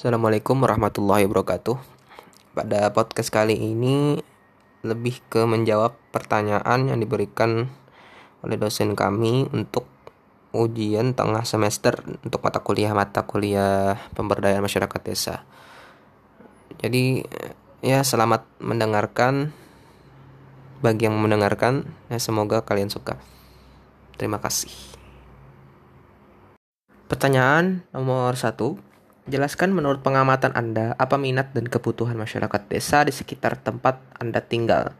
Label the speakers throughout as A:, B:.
A: Assalamualaikum warahmatullahi wabarakatuh. Pada podcast kali ini lebih ke menjawab pertanyaan yang diberikan oleh dosen kami untuk ujian tengah semester untuk mata kuliah mata kuliah pemberdayaan masyarakat desa. Jadi ya selamat mendengarkan bagi yang mendengarkan ya semoga kalian suka. Terima kasih. Pertanyaan nomor satu Jelaskan menurut pengamatan Anda apa minat dan kebutuhan masyarakat desa di sekitar tempat Anda tinggal.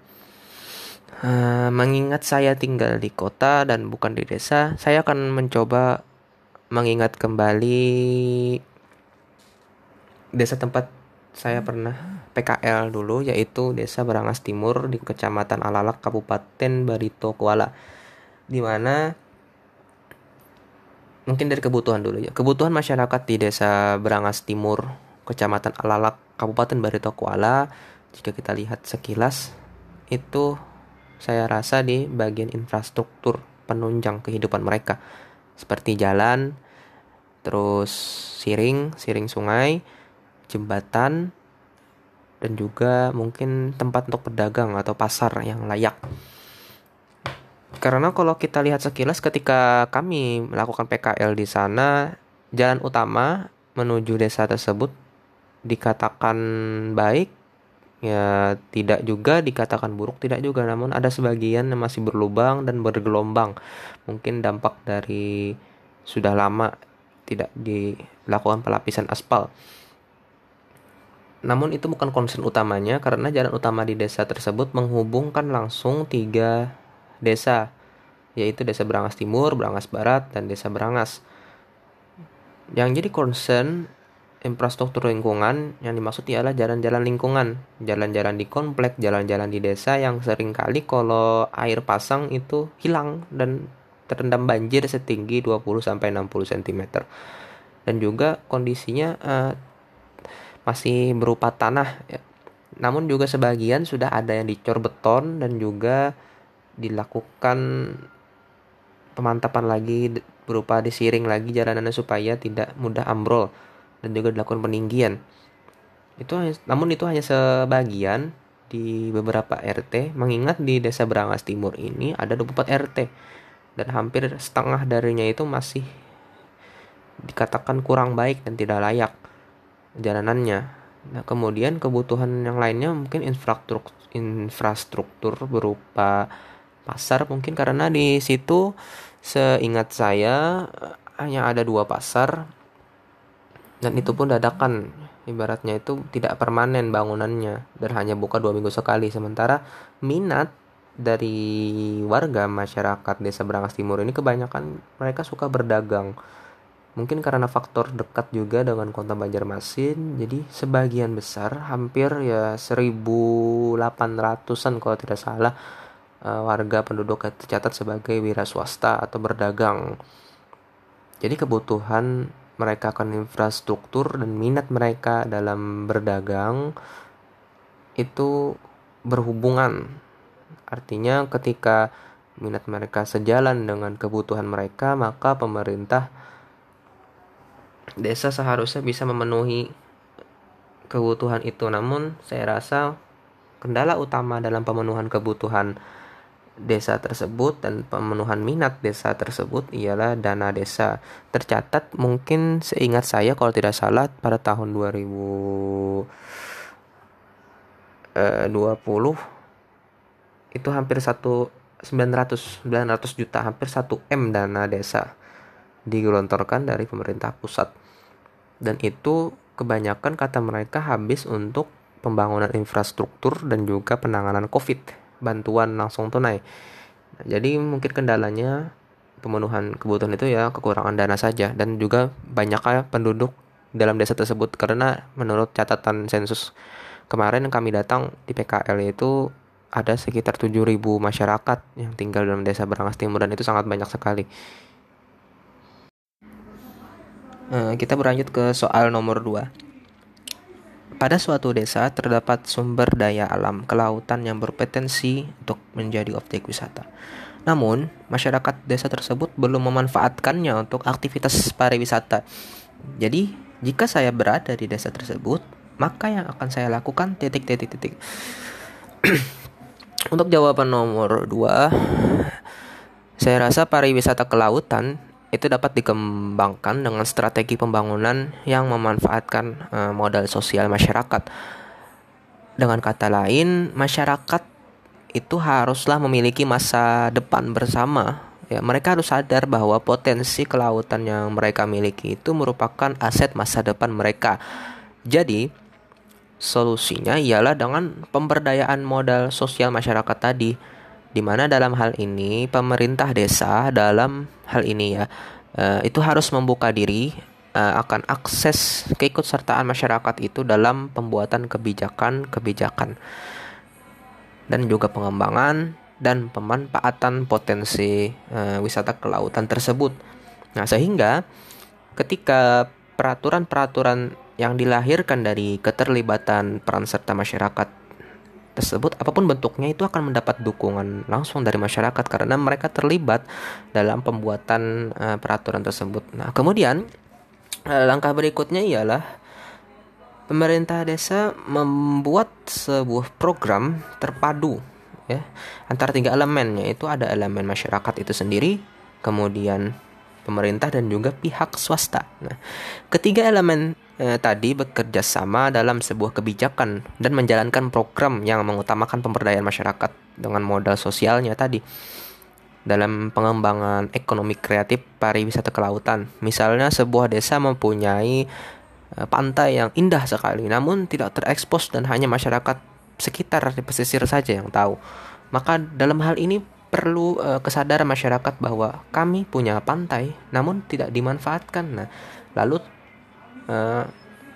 A: Uh, mengingat saya tinggal di kota dan bukan di desa, saya akan mencoba mengingat kembali desa tempat saya pernah PKL dulu yaitu Desa Berangas Timur di Kecamatan Alalak Kabupaten Barito Kuala di mana mungkin dari kebutuhan dulu ya. Kebutuhan masyarakat di Desa Berangas Timur, Kecamatan Alalak, Kabupaten Barito Kuala, jika kita lihat sekilas itu saya rasa di bagian infrastruktur penunjang kehidupan mereka seperti jalan, terus siring, siring sungai, jembatan, dan juga mungkin tempat untuk pedagang atau pasar yang layak. Karena kalau kita lihat sekilas ketika kami melakukan PKL di sana, jalan utama menuju desa tersebut dikatakan baik, ya tidak juga dikatakan buruk, tidak juga. Namun ada sebagian yang masih berlubang dan bergelombang. Mungkin dampak dari sudah lama tidak dilakukan pelapisan aspal. Namun itu bukan concern utamanya karena jalan utama di desa tersebut menghubungkan langsung tiga desa, yaitu Desa Berangas Timur, Berangas Barat, dan Desa Berangas. Yang jadi concern infrastruktur lingkungan yang dimaksud ialah jalan-jalan lingkungan, jalan-jalan di komplek, jalan-jalan di desa yang sering kali kalau air pasang itu hilang dan terendam banjir setinggi 20 sampai 60 cm. Dan juga kondisinya uh, masih berupa tanah ya. Namun juga sebagian sudah ada yang dicor beton dan juga dilakukan pemantapan lagi berupa disiring lagi jalanannya supaya tidak mudah ambrol dan juga dilakukan peninggian. Itu namun itu hanya sebagian di beberapa RT mengingat di Desa Berangas Timur ini ada 24 RT dan hampir setengah darinya itu masih dikatakan kurang baik dan tidak layak jalanannya. Nah, kemudian kebutuhan yang lainnya mungkin infrastruktur infrastruktur berupa pasar mungkin karena di situ seingat saya hanya ada dua pasar dan itu pun dadakan. Ibaratnya itu tidak permanen bangunannya dan hanya buka dua minggu sekali. Sementara minat dari warga masyarakat desa Berangas Timur ini kebanyakan mereka suka berdagang. Mungkin karena faktor dekat juga dengan kota Banjarmasin jadi sebagian besar hampir ya 1800an kalau tidak salah uh, warga penduduk tercatat sebagai wira swasta atau berdagang. Jadi kebutuhan mereka akan infrastruktur dan minat mereka dalam berdagang itu berhubungan. Artinya ketika minat mereka sejalan dengan kebutuhan mereka, maka pemerintah desa seharusnya bisa memenuhi kebutuhan itu. Namun saya rasa kendala utama dalam pemenuhan kebutuhan desa tersebut dan pemenuhan minat desa tersebut ialah dana desa. Tercatat mungkin seingat saya kalau tidak salah pada tahun 2020 eh, itu hampir satu 900 900 juta hampir 1 M dana desa digelontorkan dari pemerintah pusat. Dan itu kebanyakan kata mereka habis untuk pembangunan infrastruktur dan juga penanganan Covid bantuan langsung tunai. Nah, jadi mungkin kendalanya pemenuhan kebutuhan itu ya kekurangan dana saja dan juga banyaknya penduduk dalam desa tersebut karena menurut catatan sensus kemarin yang kami datang di PKL itu ada sekitar 7.000 masyarakat yang tinggal dalam desa Berangas Timur dan itu sangat banyak sekali. Nah, kita berlanjut ke soal nomor 2. Pada suatu desa terdapat sumber daya alam kelautan yang berpotensi untuk menjadi objek wisata. Namun, masyarakat desa tersebut belum memanfaatkannya untuk aktivitas pariwisata. Jadi, Jika saya berada di desa tersebut, maka yang akan saya lakukan titik titik titik. Untuk jawaban nomor 2, saya rasa pariwisata kelautan itu dapat dikembangkan dengan strategi pembangunan yang memanfaatkan uh, modal sosial masyarakat. Dengan kata lain, masyarakat itu haruslah memiliki masa depan bersama. Ya, mereka harus sadar bahwa potensi kelautan yang mereka miliki itu merupakan aset masa depan mereka. Jadi, Solusinya ialah dengan pemberdayaan modal sosial masyarakat tadi, di mana dalam hal ini pemerintah desa dalam hal ini ya uh, itu harus membuka diri uh, akan akses keikutsertaan masyarakat itu dalam pembuatan kebijakan-kebijakan dan juga pengembangan dan pemanfaatan potensi uh, wisata kelautan tersebut. Nah, sehingga ketika peraturan-peraturan yang dilahirkan dari keterlibatan peran serta masyarakat tersebut apa pun bentuknya itu akan mendapat dukungan langsung dari masyarakat karena mereka terlibat dalam pembuatan uh, peraturan tersebut. Nah, kemudian uh, langkah berikutnya ialah pemerintah desa membuat sebuah program terpadu ya antara tiga elemen yaitu ada elemen masyarakat itu sendiri, kemudian pemerintah dan juga pihak swasta. Nah, ketiga elemen eh, tadi bekerja sama dalam sebuah kebijakan dan menjalankan program yang mengutamakan pemberdayaan masyarakat dengan modal sosialnya tadi dalam pengembangan ekonomi kreatif pariwisata kelautan. Misalnya sebuah desa mempunyai eh, pantai yang indah sekali namun tidak terekspos dan hanya masyarakat sekitar di pesisir saja yang tahu. Maka dalam hal ini perlu uh, kesadaran masyarakat bahwa kami punya pantai namun tidak dimanfaatkan. Nah, lalu uh,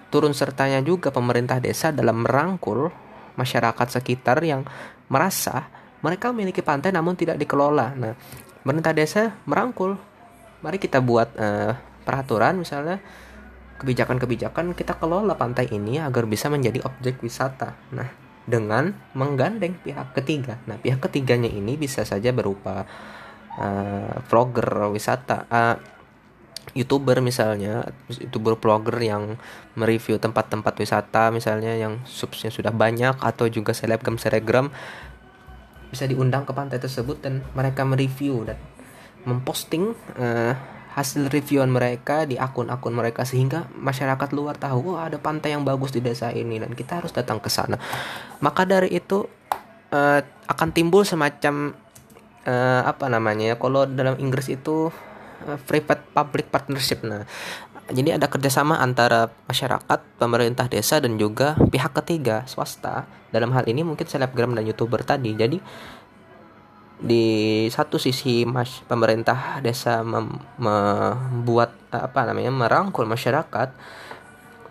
A: turun sertanya juga pemerintah desa dalam merangkul masyarakat sekitar yang merasa mereka memiliki pantai namun tidak dikelola. Nah, pemerintah desa merangkul, mari kita buat uh, peraturan misalnya kebijakan-kebijakan kita kelola pantai ini agar bisa menjadi objek wisata. Nah, dengan menggandeng pihak ketiga. Nah, pihak ketiganya ini bisa saja berupa uh, vlogger wisata, uh, youtuber misalnya youtuber vlogger yang mereview tempat-tempat wisata misalnya yang subsnya sudah banyak atau juga selebgram selebgram bisa diundang ke pantai tersebut dan mereka mereview dan memposting uh, hasil reviewan mereka di akun-akun mereka sehingga masyarakat luar tahu oh ada pantai yang bagus di desa ini dan kita harus datang ke sana. Maka dari itu uh, akan timbul semacam uh, apa namanya ya kalau dalam Inggris itu private public partnership. Nah, jadi ada kerjasama antara masyarakat, pemerintah desa dan juga pihak ketiga swasta. Dalam hal ini mungkin selebgram dan youtuber tadi. Jadi di satu sisi mas pemerintah desa mem, membuat apa namanya merangkul masyarakat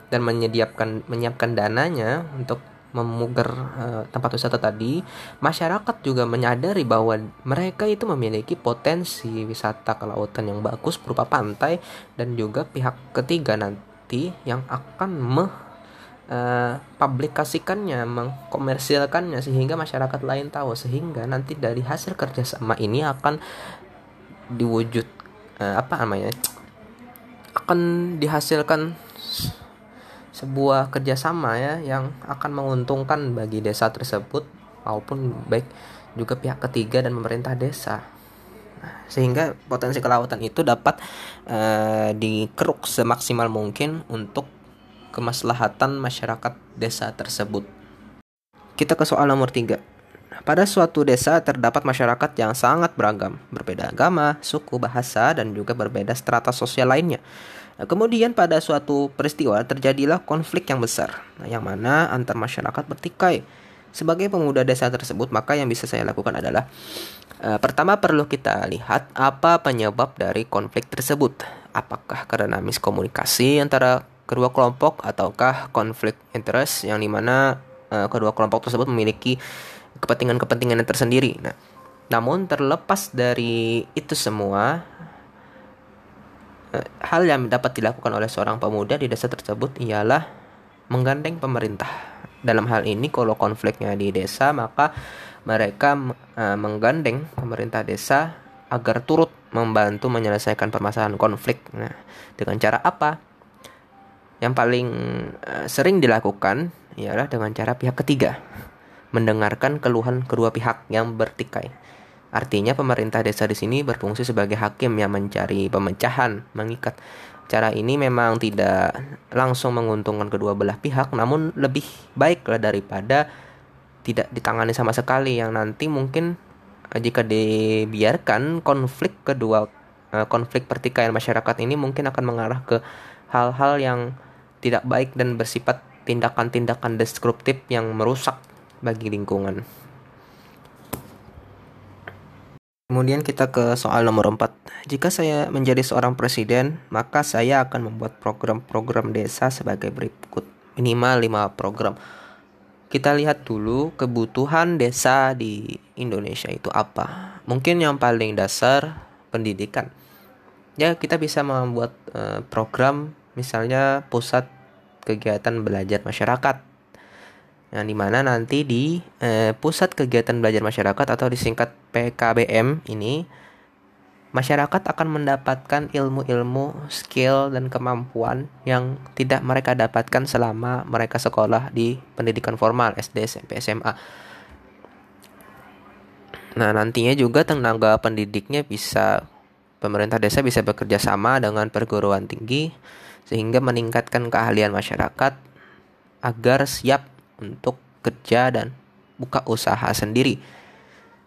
A: dan menyediakan menyiapkan dananya untuk memugar uh, tempat wisata tadi, masyarakat juga menyadari bahwa mereka itu memiliki potensi wisata kelautan yang bagus berupa pantai dan juga pihak ketiga nanti yang akan me uh, publikasikannya, mengkomersilkannya sehingga masyarakat lain tahu. Sehingga nanti dari hasil kerjasama ini akan diwujud uh, apa namanya akan dihasilkan sebuah kerjasama ya yang akan menguntungkan bagi desa tersebut maupun baik juga pihak ketiga dan pemerintah desa. Nah, sehingga potensi kelautan itu dapat uh, dikeruk semaksimal mungkin untuk kemaslahatan masyarakat desa tersebut. Kita ke soal nomor tiga. Pada suatu desa terdapat masyarakat yang sangat beragam, berbeda agama, suku, bahasa, dan juga berbeda strata sosial lainnya. Nah, kemudian pada suatu peristiwa terjadilah konflik yang besar, nah, yang mana antar masyarakat bertikai. Sebagai pemuda desa tersebut, maka yang bisa saya lakukan adalah uh, pertama perlu kita lihat apa penyebab dari konflik tersebut. Apakah karena miskomunikasi antara kedua kelompok ataukah konflik interest yang di mana uh, kedua kelompok tersebut memiliki kepentingan-kepentingan yang tersendiri. Nah, namun terlepas dari itu semua, Eh, hal yang dapat dilakukan oleh seorang pemuda di desa tersebut ialah menggandeng pemerintah. Dalam hal ini kalau konfliknya di desa maka mereka uh, menggandeng pemerintah desa agar turut membantu menyelesaikan permasalahan konflik. Nah, dengan cara apa? Yang paling uh, sering dilakukan ialah dengan cara pihak ketiga mendengarkan keluhan kedua pihak yang bertikai. Artinya pemerintah desa di sini berfungsi sebagai hakim yang mencari pemecahan, mengikat. Cara ini memang tidak langsung menguntungkan kedua belah pihak, namun lebih baiklah daripada tidak ditangani sama sekali yang nanti mungkin eh, jika dibiarkan konflik kedua eh, konflik pertikaian masyarakat ini mungkin akan mengarah ke hal-hal yang tidak baik dan bersifat tindakan-tindakan destruktif yang merusak bagi lingkungan. Kemudian kita ke soal nomor 4. Jika saya menjadi seorang presiden, maka saya akan membuat program-program desa sebagai berikut. Minimal 5 program. Kita lihat dulu kebutuhan desa di Indonesia itu apa. Mungkin yang paling dasar pendidikan. Ya, kita bisa membuat uh, program misalnya pusat kegiatan belajar masyarakat yang di mana nanti di eh, pusat kegiatan belajar masyarakat atau disingkat PKBM ini masyarakat akan mendapatkan ilmu-ilmu, skill dan kemampuan yang tidak mereka dapatkan selama mereka sekolah di pendidikan formal SD, SMP, SMA. Nah, nantinya juga tenaga pendidiknya bisa pemerintah desa bisa bekerja sama dengan perguruan tinggi sehingga meningkatkan keahlian masyarakat agar siap untuk kerja dan buka usaha sendiri.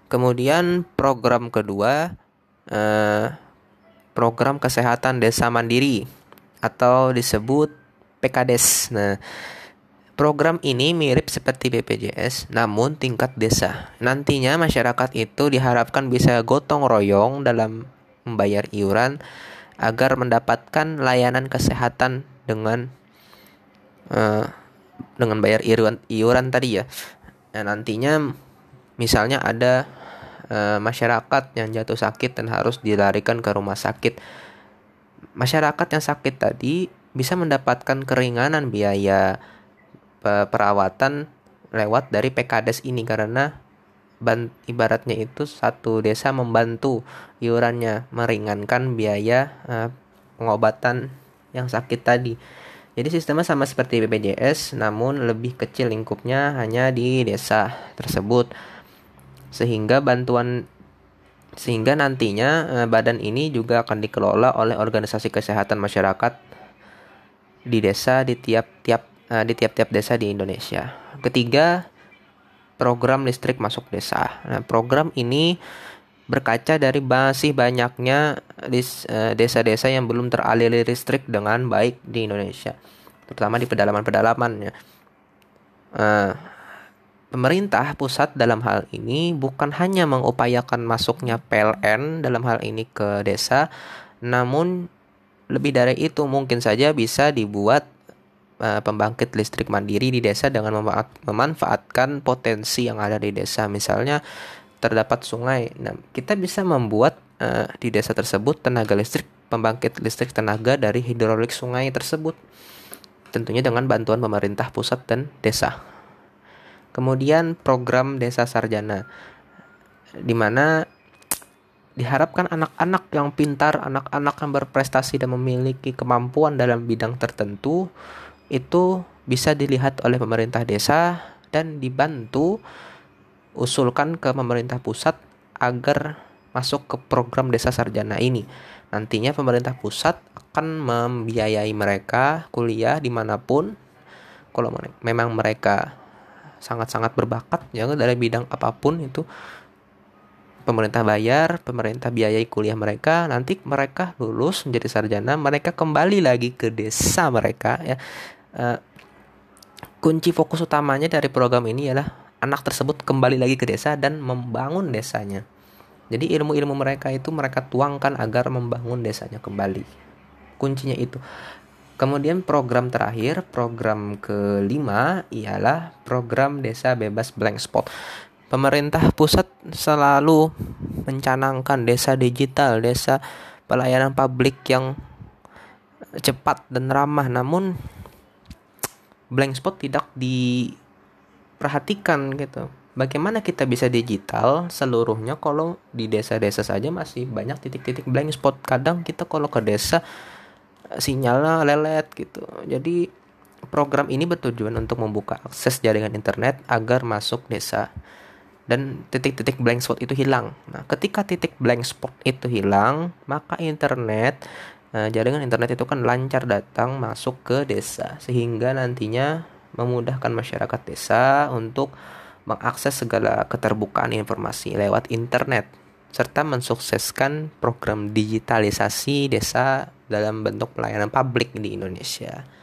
A: Kemudian program kedua eh, program kesehatan desa mandiri atau disebut PKDes. Nah, program ini mirip seperti BPJS namun tingkat desa. Nantinya masyarakat itu diharapkan bisa gotong royong dalam membayar iuran agar mendapatkan layanan kesehatan dengan uh, dengan bayar iuran iuran tadi ya. Nah, nantinya misalnya ada e, masyarakat yang jatuh sakit dan harus dilarikan ke rumah sakit. Masyarakat yang sakit tadi bisa mendapatkan keringanan biaya perawatan lewat dari PKDes ini karena ibaratnya itu satu desa membantu iurannya meringankan biaya uh, pengobatan yang sakit tadi. Jadi sistemnya sama seperti BPJS namun lebih kecil lingkupnya hanya di desa tersebut. Sehingga bantuan sehingga nantinya eh, badan ini juga akan dikelola oleh organisasi kesehatan masyarakat di desa di tiap-tiap eh, di tiap-tiap desa di Indonesia. Ketiga, program listrik masuk desa. Nah, program ini berkaca dari masih banyaknya eh, desa-desa yang belum teraliri listrik dengan baik di Indonesia, terutama di pedalaman-pedalaman. Uh, pemerintah pusat dalam hal ini bukan hanya mengupayakan masuknya PLN dalam hal ini ke desa, namun lebih dari itu mungkin saja bisa dibuat uh, pembangkit listrik mandiri di desa dengan memanfaatkan potensi yang ada di desa, misalnya terdapat sungai. Nah, kita bisa membuat uh, di desa tersebut tenaga listrik pembangkit listrik tenaga dari hidrolik sungai tersebut. Tentunya dengan bantuan pemerintah pusat dan desa. Kemudian program Desa Sarjana di mana diharapkan anak-anak yang pintar, anak-anak yang berprestasi dan memiliki kemampuan dalam bidang tertentu itu bisa dilihat oleh pemerintah desa dan dibantu usulkan ke pemerintah pusat agar masuk ke program desa sarjana ini. Nantinya pemerintah pusat akan membiayai mereka kuliah di mana pun. Kalau memang mereka sangat-sangat berbakat ya dari bidang apa pun itu pemerintah bayar, pemerintah biayai kuliah mereka, nanti mereka lulus menjadi sarjana, mereka kembali lagi ke desa mereka ya. Uh, kunci fokus utamanya dari program ini adalah anak tersebut kembali lagi ke desa dan membangun desanya. Jadi ilmu-ilmu mereka itu mereka tuangkan agar membangun desanya kembali. Kuncinya itu. Kemudian program terakhir, program kelima ialah program desa bebas blank spot. Pemerintah pusat selalu mencanangkan desa digital, desa pelayanan publik yang cepat dan ramah. Namun blank spot tidak di perhatikan gitu. Bagaimana kita bisa digital seluruhnya kalau di desa-desa saja masih banyak titik-titik blank spot. Kadang kita kalau ke desa sinyalnya lelet gitu. Jadi program ini bertujuan untuk membuka akses jaringan internet agar masuk desa dan titik-titik blank spot itu hilang. Nah, ketika titik blank spot itu hilang, maka internet Nah, jaringan internet itu kan lancar datang masuk ke desa. Sehingga nantinya memudahkan masyarakat desa untuk mengakses segala keterbukaan informasi lewat internet serta mensukseskan program digitalisasi desa dalam bentuk pelayanan publik di Indonesia.